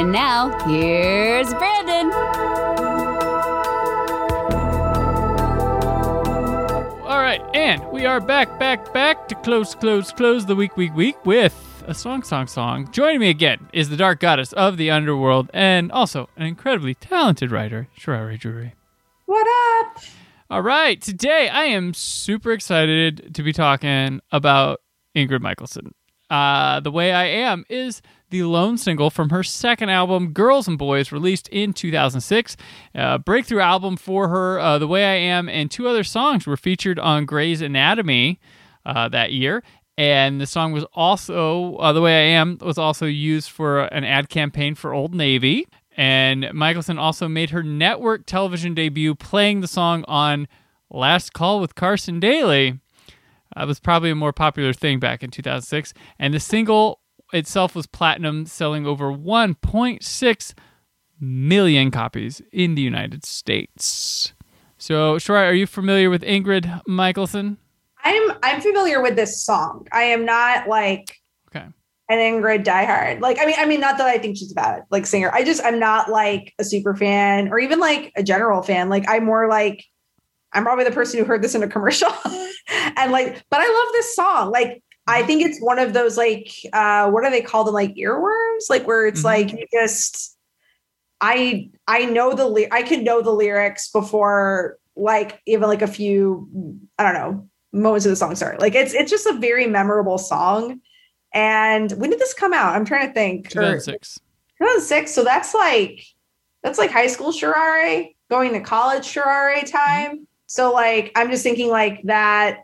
And now, here's Brandon. All right, and we are back, back, back to close, close, close the week, week, week with a song, song, song. Joining me again is the dark goddess of the underworld and also an incredibly talented writer, Sharareh Drury. What up? All right, today I am super excited to be talking about Ingrid Michaelson. Uh, the Way I Am is the lone single from her second album, Girls and Boys, released in 2006. Uh, breakthrough album for her, uh, The Way I Am, and two other songs were featured on Grey's Anatomy uh, that year. And the song was also, uh, The Way I Am, was also used for an ad campaign for Old Navy. And Michaelson also made her network television debut playing the song on Last Call with Carson Daly. That was probably a more popular thing back in 2006. And the single itself was platinum, selling over 1.6 million copies in the United States. So, Sharareh, are you familiar with Ingrid Michaelson? I'm I'm familiar with this song. I am not like Okay. an Ingrid diehard. Like I mean, I mean, not that I think she's a bad like singer. I just I'm not like a super fan or even like a general fan. Like I'm more like I'm probably the person who heard this in a commercial and like, but I love this song. Like I think it's one of those like uh what do they call them like earworms? Like where it's Mhm. like you just I I know the ly- I can know the lyrics before like even like a few I don't know moments of the song start. Like it's it's just a very memorable song. And when did this come out? I'm trying to think. Or- 2006. 2006. So that's like that's like high school Sharareh, going to college Sharareh time. So like I'm just thinking like that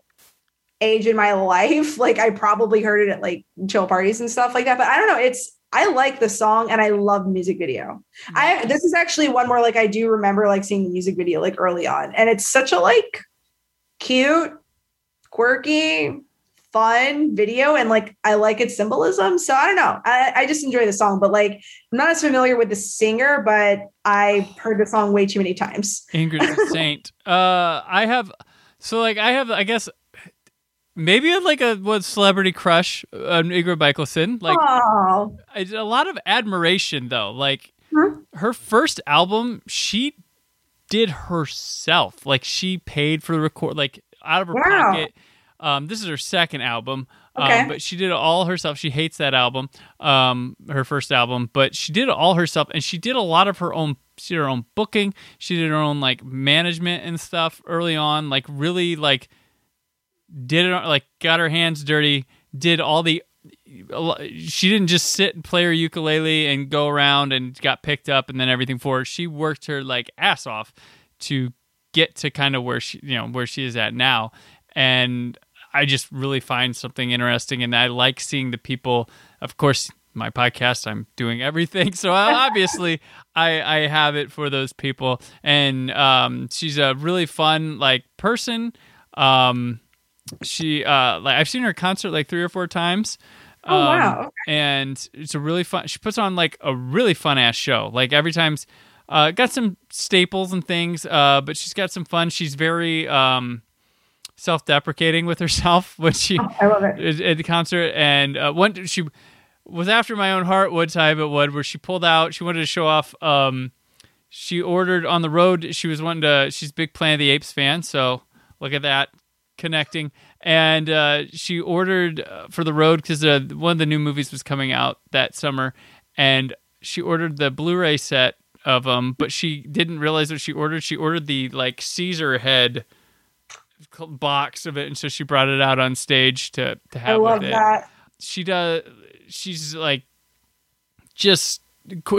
age in my life. Like I probably heard it at like chill parties and stuff like that. But I don't know. It's I like the song and I love music video. I this is actually one where like I do remember like seeing the music video like early on, and it's such a like cute, quirky, fun video, and like I like its symbolism. So I don't know. I, I just enjoy the song, but like I'm not as familiar with the singer, but I heard the song way too many times. Ingrid Saint. Uh, I have, so like I have, I guess, maybe like a what celebrity crush on Ingrid Michaelson. Like oh, a lot of admiration though. Like Huh? her first album, she did herself. Like she paid for the record, like out of her Wow. pocket. Um, this is her second album, Okay. um, but she did it all herself. She hates that album, um, her first album, but she did it all herself, and she did a lot of her own. She did her own booking. She did her own like management and stuff early on. Like really, like did it like got her hands dirty. Did all the she didn't just sit and play her ukulele and go around and got picked up and then everything for her. She worked her like ass off to get to kind of where she you know where she is at now. And I just really find something interesting and I like seeing the people of course my podcast I'm doing everything so obviously I I have it for those people and um she's a really fun like person um she uh like I've seen her concert like three or four times. Oh, Um, wow. And it's a really fun. She puts on like a really fun ass show. Like every time's uh, got some staples and things, uh, but she's got some fun. She's very um, self-deprecating with herself when she I love it. at at the concert. And uh, one she was after my own heart. What time it would where she pulled out. She wanted to show off. Um, she ordered on the road. She was wanting to. She's a big Planet of the Apes fan, so look at that connecting. And uh, she ordered uh, for the road because uh, one of the new movies was coming out that summer, and she ordered the Blu-ray set of them, but she didn't realize what she ordered. She ordered the like Caesar head box of it, and so she brought it out on stage to to have. I love with it that. she does she's like just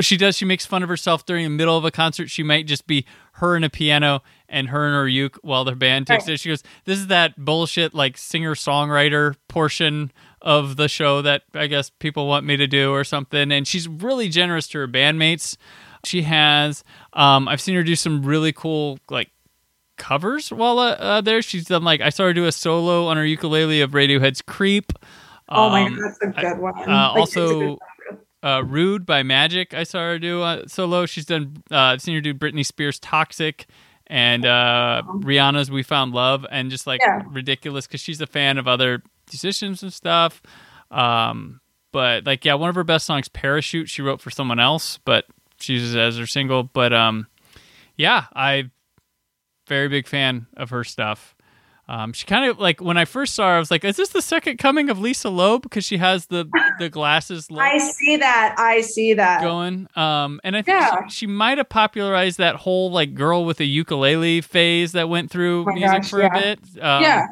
she does she makes fun of herself during the middle of a concert she might just be her and a piano and her and her uke while their band takes Right. it. She goes, "This is that bullshit like singer songwriter portion of the show that I guess people want me to do or something." And she's really generous to her bandmates. She has, um, I've seen her do some really cool like covers while uh, uh, there. She's done like I saw her do a solo on her ukulele of Radiohead's "Creep." Oh my Um, god, that's a good one. uh, Like, also- uh, "Rude" by Magic. I saw her do uh, solo. She's done. Uh, I've seen her do Britney Spears' "Toxic" and uh, Rihanna's "We Found Love," and just like Yeah. ridiculous because she's a fan of other musicians and stuff. Um, but like, yeah, one of her best songs, "Parachute," she wrote for someone else, but she uses it as her single. But um, yeah, I very big fan of her stuff. Um, she kind of like when I first saw her, I was like, "Is this the second coming of Lisa Loeb?" Because she has the the glasses I see that. I see that. going. Um, and I think Yeah. she, she might have popularized that whole like girl with a ukulele phase that went through Oh music gosh, for yeah. a bit. Um, yeah.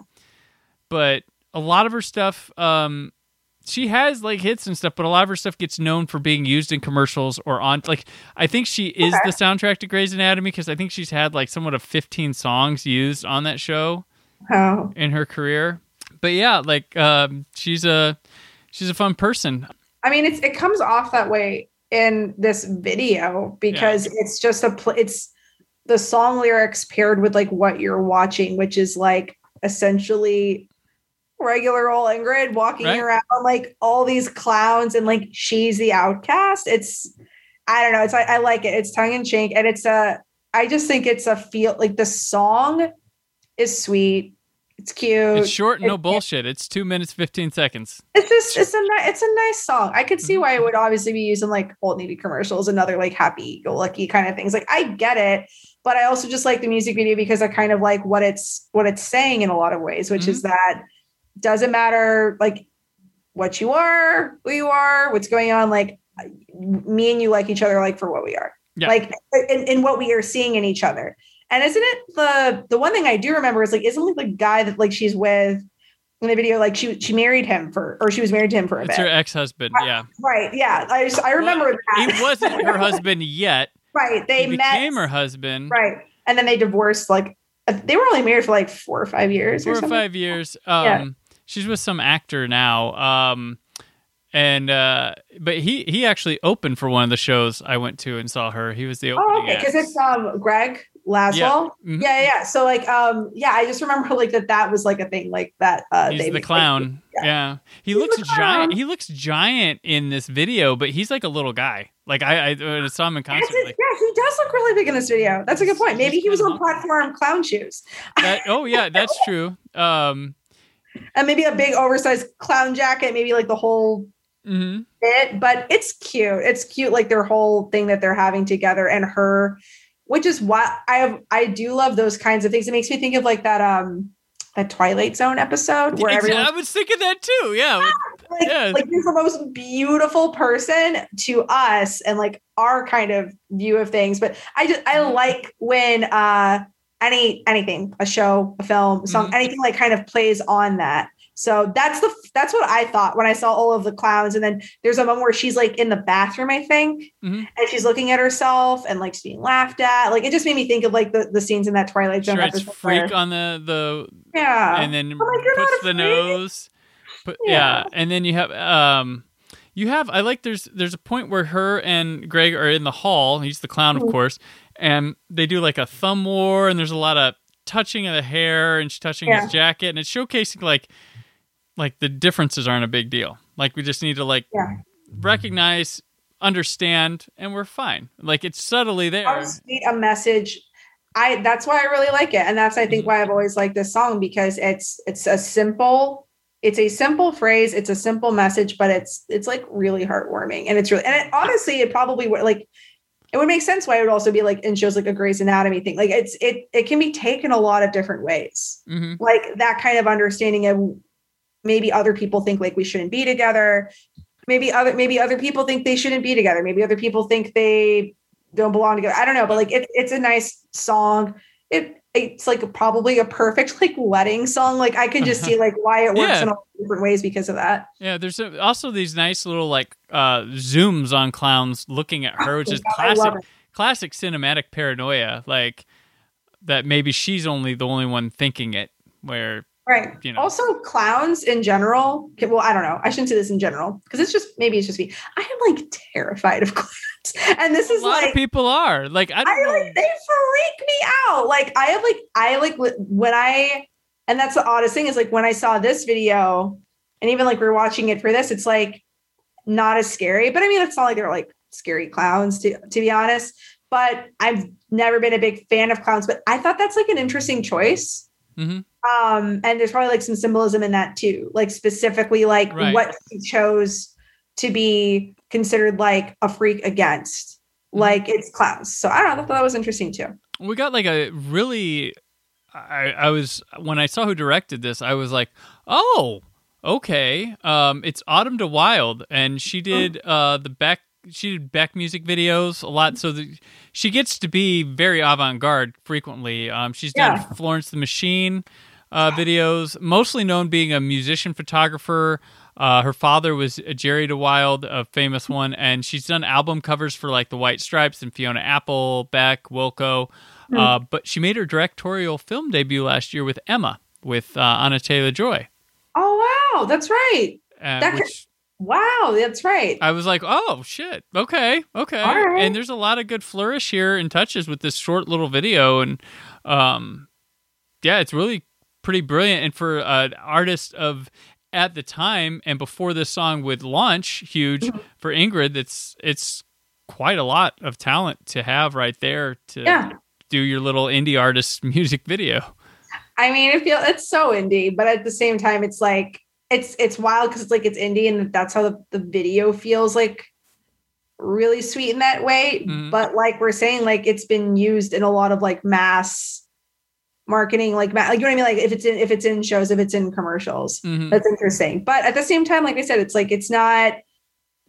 but a lot of her stuff, um, she has like hits and stuff, but a lot of her stuff gets known for being used in commercials or on like I think she is Okay. the soundtrack to Grey's Anatomy because I think she's had like somewhat of 15 songs used on that show Oh. in her career. But yeah, like um, she's a she's a fun person. I mean, it's it comes off that way in this video because it's just a pl- it's the song lyrics paired with like what you're watching, which is like essentially regular old Ingrid walking Right. around like all these clowns and like she's the outcast. It's I don't know. It's I, I like it. It's tongue in cheek and it's a I just think it's a feel like the song is sweet. It's cute. It's short, no It- bullshit. It's two minutes fifteen seconds. It's just it's a ni- it's a nice song. I could see Mhm. why it would obviously be used in like Old Navy commercials and other like happy go lucky kind of things. Like I get it, but I also just like the music video because I kind of like what it's what it's saying in a lot of ways, which is that doesn't matter like what you are, who you are, what's going on. Like me and you like each other like for what we are Yeah. like in, in what we are seeing in each other. And isn't it the the one thing I do remember is like isn't like the guy that like she's with in the video like she she married him for or she was married to him for a It's bit. her ex husband. Yeah. right. Yeah. I just I remember that. He wasn't her husband yet. right. They he met became her husband. right. And then they divorced like uh, they were only married for like four or five years Four or or five years. Um Yeah. she's with some actor now. Um and uh but he he actually opened for one of the shows I went to and saw her. He was the opening Oh, okay. Because it's um Greg Laswell. Mhm. Yeah, yeah. So like um yeah, I just remember like that that was like a thing like that uh He's they the like, clown. yeah. yeah. He He's looks giant. He looks giant in this video, but he's like a little guy. Like I, I, I saw him in That's concert. it. Like yeah, he does look really big in this video. That's a good point. Maybe he was kinda on platform clown shoes. that. Oh yeah, that's true. Um, and maybe a big oversized clown jacket, maybe like the whole mhm. bit, but it's cute. It's cute, like their whole thing that they're having together and her, which is why I have. I do love those kinds of things. It makes me think of like that um that Twilight Zone episode where Exa- everyone I was thinking that too. Yeah. like, yeah. like you're the most beautiful person to us and like our kind of view of things. But I just I like when uh any anything, a show, a film, some Mhm. anything like kind of plays on that. So that's the that's what I thought when I saw all of the clowns. And then there's a moment where she's like in the bathroom, I think, Mhm. and she's looking at herself and like being laughed at. Like it just made me think of like the, the scenes in that Twilight Zone writes episode. freak on the the yeah. and then like, puts the afraid?" nose. But yeah. Yeah. and then you have um you have I like there's there's a point where her and Greg are in the hall. He's the clown, of Mhm. course, and they do like a thumb war, and there's a lot of touching of the hair, and she's touching Yeah. his jacket, and it's showcasing like like the differences aren't a big deal. Like we just need to like Yeah. recognize, understand, and we're fine. Like it's subtly there. how sweet a message i that's why i really like it and that's i think Mhm. why i've always liked this song because it's it's a simple it's a simple phrase it's a simple message but it's it's like really heartwarming and it's really and it, honestly it probably would like it would make sense why it would also be like in shows like a Grey's Anatomy thing. Like it's it it can be taken a lot of different ways. hmm Like that kind of understanding of maybe other people think like we shouldn't be together. Maybe other maybe other people think they shouldn't be together. Maybe other people think they don't belong together. I don't know, but like it, it's a nice song. It it's like probably a perfect like wedding song. Like I can just see like why it works Yeah. in all different ways because of that. Yeah, there's also these nice little like uh zooms on clowns looking at her, which is I classic classic cinematic paranoia. Like that maybe she's only the only one thinking it. Where Right. You know. Also, clowns in general. Well, I don't know. I shouldn't say this in general because it's just maybe it's just me. I am like terrified of clowns, and this is a lot like of people are like, I don't I like they freak me out. Like I have like I like when I and that's the oddest thing is like when I saw this video and even like we're watching it for this, it's like not as scary. But I mean, it's not like they're like scary clowns to to be honest. But I've never been a big fan of clowns. But I thought that's like an interesting choice. Mhm. Um, and there's probably like some symbolism in that too, like specifically like Right. what he chose to be considered like a freak against. Mm-hmm. Like it's clowns. So I don't know. I thought that was interesting too. we got like a really I, I was when I saw who directed this, I was like, oh, okay. Um, it's Autumn de Wilde, and she did uh the Beck she did Beck music videos a lot, so the, she gets to be very avant garde frequently. Um, she's done Yeah. Florence the Machine uh, videos, mostly known being a musician photographer. Uh, her father was Jerry de Wilde, a famous one, and she's done album covers for like the White Stripes and Fiona Apple, Beck, Wilco. Uh, but she made her directorial film debut last year with Emma, with uh, Anya Taylor Joy, Oh wow, that's right. uh, That which Wow, that's right. I was like, oh shit, okay, okay. Right. And there's a lot of good flourish here and touches with this short little video, and um, yeah, it's really pretty brilliant. And for an artist of at the time and before this song would launch, huge Mm-hmm. for Ingrid. That's it's quite a lot of talent to have right there to Yeah. do your little indie artist music video. I mean, it feels it's so indie, but at the same time, it's like it's it's wild because it's like it's indie, and that's how the, the video feels like really sweet in that way. Mhm. But like we're saying, like it's been used in a lot of like mass marketing, like, like you know what I mean. Like if it's in if it's in shows, if it's in commercials, Mhm. that's interesting. But at the same time, like I said, it's like it's not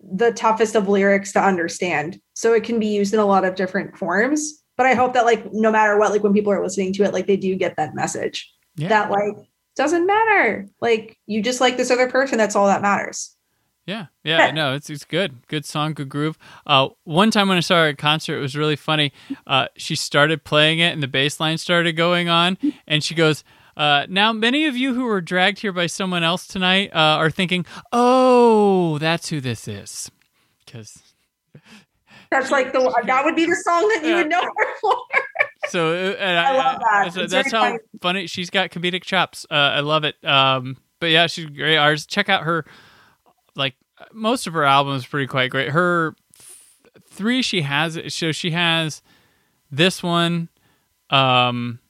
the toughest of lyrics to understand, so it can be used in a lot of different forms. But I hope that like no matter what, like when people are listening to it, like they do get that message Yeah. that like doesn't matter. Like you just like this other person. That's all that matters. Yeah, yeah, no, it's it's good, good song, good groove. Uh, one time when I saw her at concert, it was really funny. Uh, she started playing it, and the bass line started going on, and she goes, uh, "Now, many of you who were dragged here by someone else tonight uh, are thinking, oh, that's who this is,' because That's like the that would be the song that you would know her for. So uh, and I love that. so that's how funny. funny she's got comedic chops. Uh, I love it. Um, but yeah, she's great artist. Check out her like most of her albums pretty quite great. Her th- three she has so she has this one, um,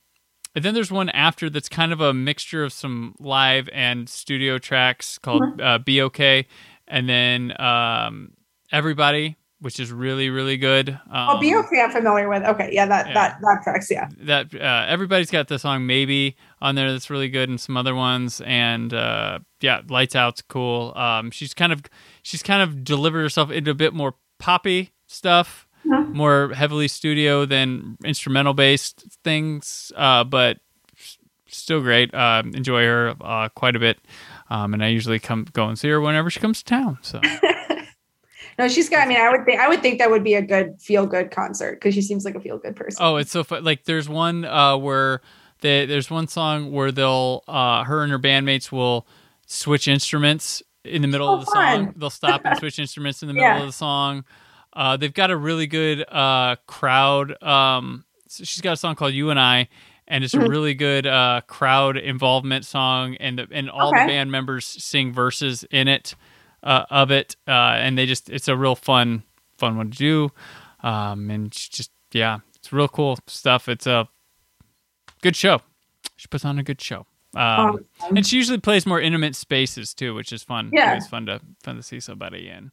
and then there's one after that's kind of a mixture of some live and studio tracks called Mm-hmm. uh, "Be Okay," and then um, "Everybody." Which is really, really good. Um, Oh, be okay. I'm familiar with. Okay, yeah, that Yeah. that that tracks. Yeah, that uh, everybody's got the song maybe on there that's really good and some other ones and uh, yeah lights out's cool um, she's kind of she's kind of delivered herself into a bit more poppy stuff Mhm. more heavily studio than instrumental based things uh, but still great uh, enjoy her uh, quite a bit um, and I usually come go and see her whenever she comes to town so no, she's got. I mean, I would think I would think that would be a good feel good concert because she seems like a feel good person. Oh, it's so fun. Like there's one uh, where they, there's one song where they'll uh, her and her bandmates will switch instruments in the middle Oh, of the song. They'll stop and switch instruments in the middle Yeah. of the song. Uh, they've got a really good uh, crowd. Um, so she's got a song called "You and I," and it's a Mhm. really good uh, crowd involvement song, and the, and all Okay. the band members sing verses in it uh, of it, uh, and they just it's a real fun fun one to do, um, and just yeah, it's real cool stuff. It's a good show. She puts on a good show. Um, Awesome. and she usually plays more intimate spaces too, which is fun. Yeah. it's fun to fun to see somebody in.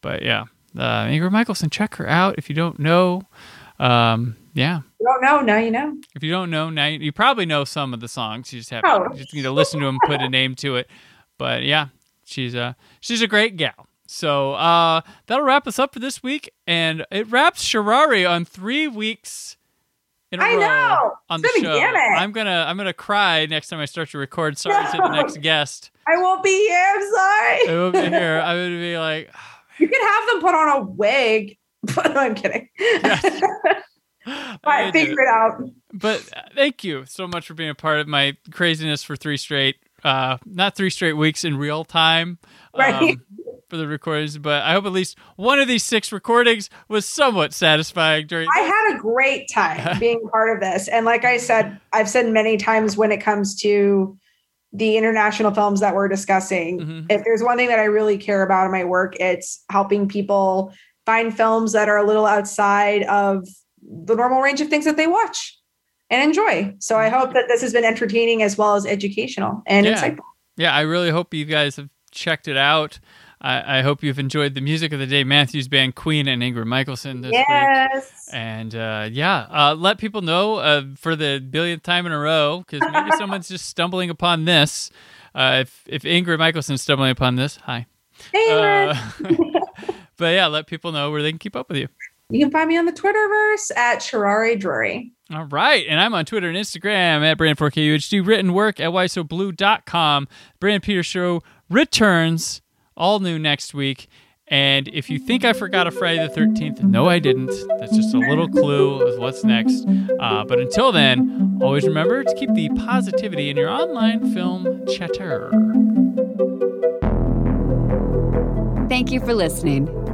But yeah, uh, Ingrid Michaelson, check her out if you don't know. Um, yeah, You don't know now. You know. if you don't know now, you, you probably know some of the songs. You just have Oh. you just need to listen to them, put a name to it. But yeah, she's a she's a great gal. So uh, that'll wrap us up for this week, and it wraps Sharareh on three weeks. In a I row know. on the show. gonna. I'm gonna I'm gonna cry next time I start to record. Sorry to the next guest. I won't be here. I'm sorry. I won't be here. I would be like, You can have them put on a wig. But no, I'm kidding. I figure it out. But uh, thank you so much for being a part of my craziness for three straight, uh, not three straight weeks in real time. Right. Um, for the recordings, but I hope at least one of these six recordings was somewhat satisfying during. I had a great time being part of this. And like I said, I've said many times when it comes to the international films that we're discussing, Mhm. if there's one thing that I really care about in my work, it's helping people find films that are a little outside of the normal range of things that they watch and enjoy. So I hope that this has been entertaining as well as educational and Yeah. insightful. Yeah, I really hope you guys have checked it out. I, I hope you've enjoyed the music of the day, Matthews Band, Queen, and Ingrid Michaelson this week. Yes. And uh, yeah, uh, let people know uh, for the billionth time in a row because maybe someone's just stumbling upon this. Uh, if if Ingrid Michaelson's stumbling upon this, hi. Hey, Uh, but yeah, let people know where they can keep up with you. You can find me on the Twitterverse at Sharareh Drury. All right. And I'm on Twitter and Instagram at Brand4KUHD. Written work at WhySoBlu.com. Brand Peter Show returns all new next week. And if you think I forgot a Friday the 13th, no, I didn't. That's just a little clue of what's next. Uh, but until then, always remember to keep the positivity in your online film chatter. Thank you for listening.